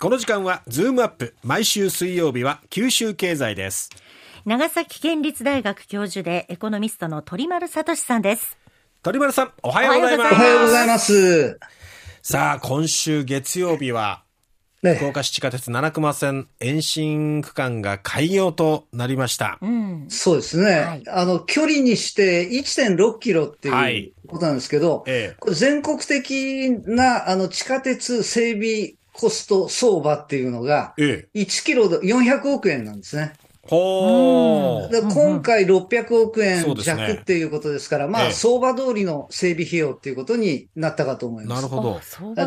この時間はズームアップ毎週水曜日は九州経済です。長崎県立大学教授でエコノミストの鳥丸聡さんです。鳥丸さんおはようございます。おはようございます。さあ今週月曜日はね。福岡市地下鉄七隈線延伸区間が開業となりました。うん。そうですね、はい。あの、距離にして1.6キロってはい。いうことなんですけど、え。これ全国的なあの地下鉄整備コスト相場っていうのが、え、ええ、1キロで400億円なんですね。ほー。で今回600億円弱っていうことですから、まえ。えあ相場通りの整備費用っていうことになったかと思います。なるほど。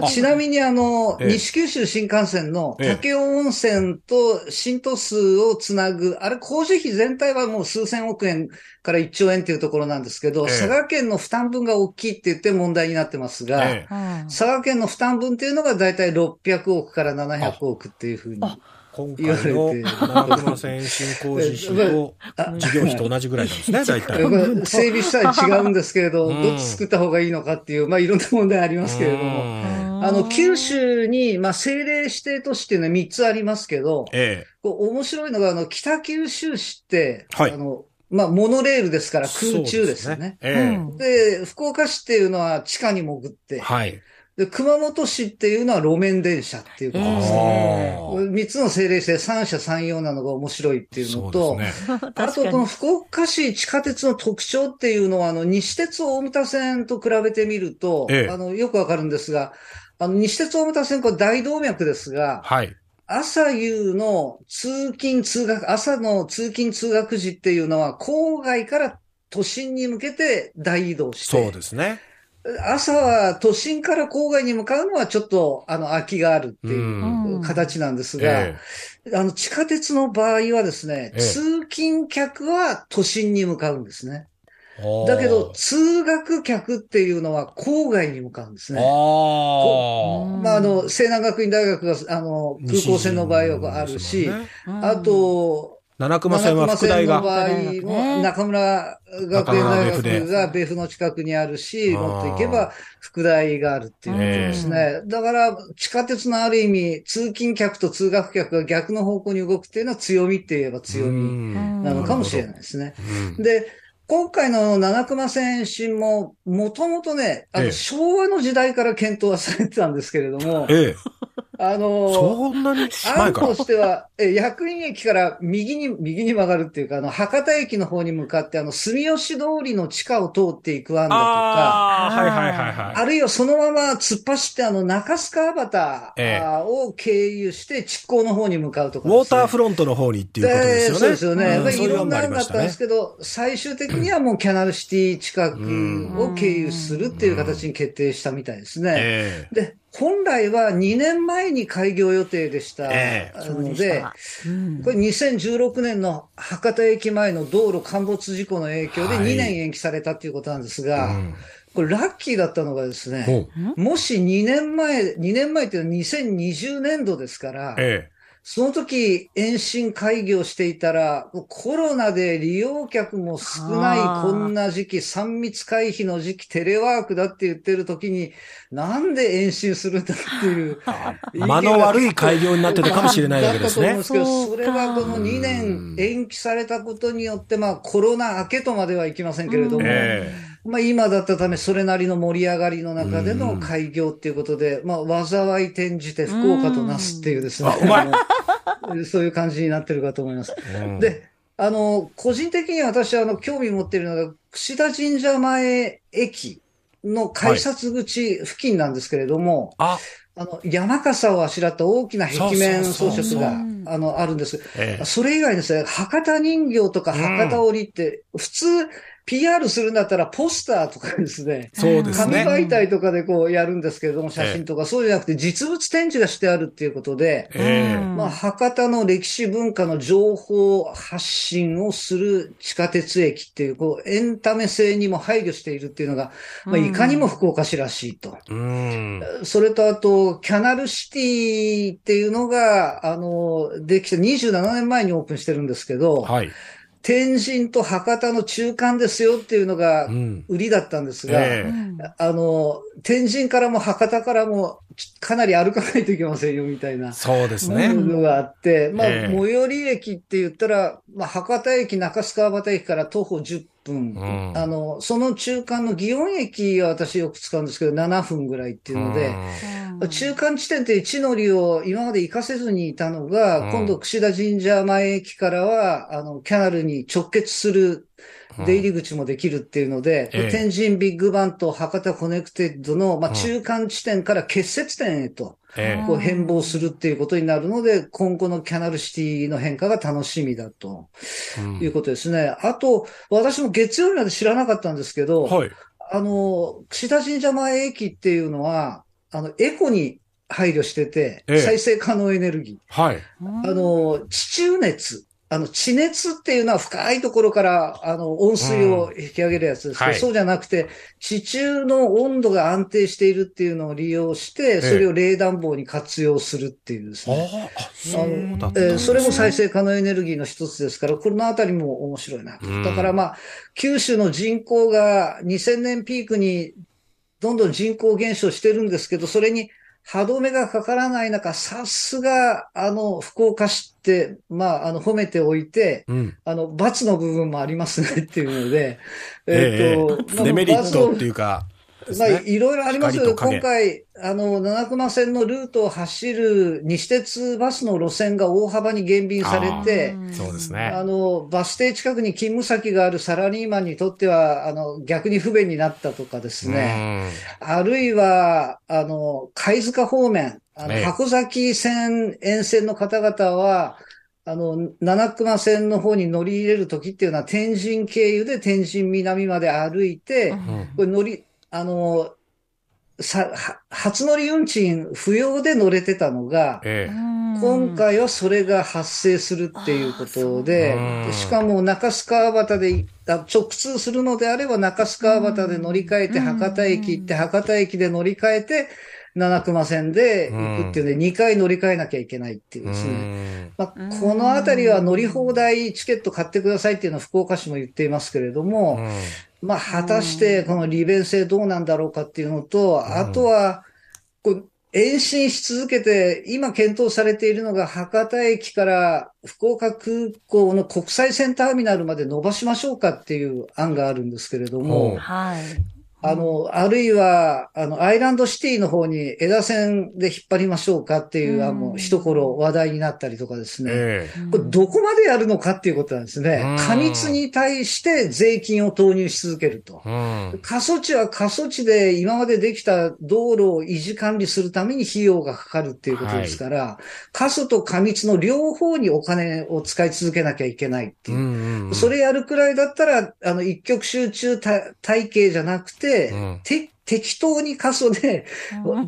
ちなみにあの、ええ。西九州新幹線のええ武雄温泉と新都数をつなぐ、あれ工事費全体はもう数千億円から1兆円っていうところなんですけど、ええ。佐賀県の負担分が大きいって言って問題になってますが、佐賀県の負担分っていうのがだいたい600億から700億っていうふうに。あ今回の七熊線延伸工事費とあ 事業費と同じぐらいなんですね、大体。整備したら違うんですけれど、うんどっち作った方がいいのかっていう、まあいろんな問題ありますけれども。も。あの、九州に、まあ、政令指定都市っていうのは3つありますけど、えこう面白いのが、あの、北九州市って、はいあの、まあ、モノレールですからえ。空中ですよね。ですね。うんで福岡市っていうのは地下に潜っええ。て、はい。で、熊本市っていうのは路面電車っていうことですね。えあー3つの政令指定三者三様なのが面白いっていうのと、ね。あと、この福岡市地下鉄の特徴っていうのは、あの、西鉄大牟田線と比べてみると、ええあの、よくわかるんですが、あの、西鉄大牟田線、これ大動脈ですが、はい。朝夕の通勤通学、朝の通勤通学時っていうのは、郊外から都心に向けて大移動して、そうですね。朝は都心から郊外に向かうのはちょっと、あの、空きがあるっていううん形なんですが、えあの、地下鉄の場合はですね、ええ通勤客は都心に向かうんですね。え。だけど、通学客っていうのは郊外に向かうんですあね。あ。まあ、あの、西南学院大学が、あの、空港線の場合はあるし、あ、と、七熊線は副大が。七熊線の場合も、中村学園大学が別府の近くにあるし、もっと行けば副大があるっていうことですね。だから、地下鉄のある意味、通勤客と通学客が逆の方向に動くっていうのは強みって言えば強みうんなのかもしれないですね。うんで、今回の七熊線延伸も、もともとね、あの、ええ昭和の時代から検討はされてたんですけれども、ええ。あの、そんなに前案と。しては、え薬院駅から右に、右に曲がるっていうか、あの、博多駅の方に向かって、あの、住吉通りの地下を通っていく案だとか、ああ、はいはいはいはい。あるいはそのまま突っ走って、あの、中須川端を経由して、築港の方に向かうとかウですね、ォーターフロントの方にっていうことですよね。そうですよね。うんまあいろんな案だったんです。けど、最終的にはもうキャナルシティ近くを経由するっていう形に決定したみたいですね。ええ。で、本来は2年前に開業予定でした。ええ。ので、うん。これ2016年の博多駅前の道路陥没事故の影響ではい。2年延期されたっていうことなんですが、うん。これラッキーだったのがですね、もし2年前、2年前っていうのは2020年度ですから、えその時延伸開業していたら、コロナで利用客も少ないこんな時期、3密回避の時期、テレワークだって言ってる時に、なんで延伸するんだっていう。え。間の悪い開業になってたかもしれないわけですねだったと思うんで。すけど、そうかそれはこの2年延期されたことによって、まあコロナ明けとまではいきませんけれども、えまあ今だったため、それなりの盛り上がりの中での開業っていうことで、まあ災い転じて福岡となすっていうですね。そういう感じになってるかと思います。で、あの、個人的に私はあの、興味持っているのが、串田神社前駅の改札口付近なんですけれども、あ、あの、山笠をあしらった大きな壁面装飾があの、あるんです。ええ。それ以外ですね、博多人形とか博多織って、普通、PR するんだったらポスターとかですね、そうです紙ね。媒体とかでこうやるんですけれども、写真とか、そうじゃなくて実物展示がしてあるっていうことで、ええ。まあ、博多の歴史文化の情報発信をする地下鉄駅っていう、こう、エンタメ性にも配慮しているっていうのが、まあ、いかにも福岡市らしいと。うん。それとあと、キャナルシティっていうのが、あの、できて27年前にオープンしてるんですけど、はい。天神と博多の中間ですよっていうのがうん。売りだったんですが、ええあの、天神からも博多からもかなり歩かないといけませんよみたいな。そうですもね。のがあって、まあ、ええ最寄り駅って言ったら、まあ、博多駅、中須川端駅から徒歩10分、うん。あの、その中間の祇園駅は私よく使うんですけど、7分ぐらいっていうので、うん。中間地点って地の利を今まで行かせずにいたのが、うん。今度串田神社前駅からは、あの、キャナルに直結する出入り口もできるっていうので、ええ天神ビッグバンと博多コネクテッドの、まあ、うん中間地点から結節点へと、ええこう変貌するっていうことになるので、今後のキャナルシティの変化が楽しみだとうんいうことですね。あと、私も月曜日まで知らなかったんですけど、はい。あの、櫛田神社前駅っていうのは、あの、エコに配慮してて、ええ再生可能エネルギー。はい。あの、地中熱。あの、地熱っていうのは深いところから、あの、温水を引き上げるやつですけど、はい。そうじゃなくて、地中の温度が安定しているっていうのを利用して、それを冷暖房に活用するっていうですあね。あ、そうだったんえーですね。それも再生可能エネルギーの一つですから、このあたりも面白いなと。うん。だからまあ、九州の人口が2000年ピークにどんどん人口減少してるんですけど、それに歯止めがかからない中、さすが、あの、福岡市って、まあ、あの、褒めておいて、うん。あの、罰の部分もありますねっていうので、えまあえデメリットっていうか、まあ、ね。いろいろありますけど、光と今回、あの、七熊線のルートを走る西鉄バスの路線が大幅に減便されて、そうですね。あの、バス停近くに勤務先があるサラリーマンにとっては、あの、逆に不便になったとかですね。あるいは、あの、貝塚方面、あの、ええ箱崎線沿線の方々は、あの、七熊線の方に乗り入れるときっていうのは、天神経由で天神南まで歩いて、うん。これ乗り、あの、さ、は初乗り運賃不要で乗れてたのが、ええ。今回はそれが発生するっていうことでしかも中須川端であ直通するのであれば中須川端で乗り換えてうん博多駅行って博多駅で乗り換えて七熊線で行くっていうので2回乗り換えなきゃいけないっていうですね。まあ、このあたりは乗り放題チケット買ってくださいっていうのは福岡市も言っていますけれども、まあ、果たしてこの利便性どうなんだろうかっていうのと、あとは、こう延伸し続けて、今検討されているのが博多駅から福岡空港の国際線ターミナルまで伸ばしましょうかっていう案があるんですけれどほもう、はい。あの、あるいは、あの、アイランドシティの方に枝線で引っ張りましょうかっていう案も一頃話題になったりとかですね。えこれどこまでやるのかっていうことなんですねうん。過密に対して税金を投入し続けると。過疎地は過疎地で今までできた道路を維持管理するために費用がかかるっていうことですから、過疎と過密の両方にお金を使い続けなきゃいけないっていう。うんうん。それやるくらいだったら、あの、一極集中体体系じゃなくて、うん。て適当に過疎で、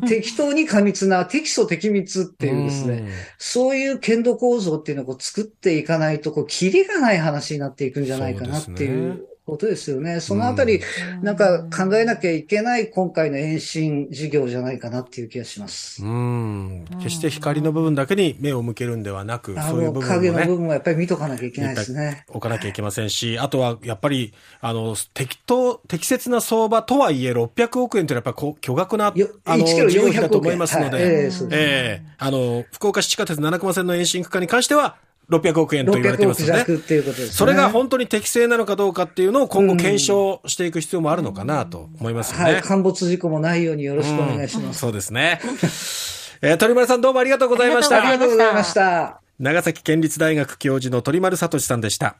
適当に過密な、適素適密っていうですね、そういう剣道構造っていうのをこう作っていかないと、こう、キリがない話になっていくんじゃないかなっていねうことですよね。そのあたり、なんか考えなきゃいけない今回の延伸事業じゃないかなっていう気がします。うん。決して光の部分だけに目を向けるんではなく、そういう部分ね、の部分はやっぱり見とかなきゃいけないですね。置かなきゃいけませんし、あとはやっぱり、あの、適当、適切な相場とはいえ600億円というのはやっぱこう巨額な、よあの、1キロ事業費だと400億円。思いますのはいえで、えそうですええあの、福岡市地下鉄七熊線の延伸区間に関しては、600億円と言われてい600億ますので、弱っていうことですね。それが本当に適正なのかどうかっていうのを今後検証していく必要もあるのかなと思いますよね。はい。陥没事故もないようによろしくお願いします。そうですね。えー鳥丸さんどうもありがとうございました。ありがとうございました。長崎県立大学教授の鳥丸聡さんでした。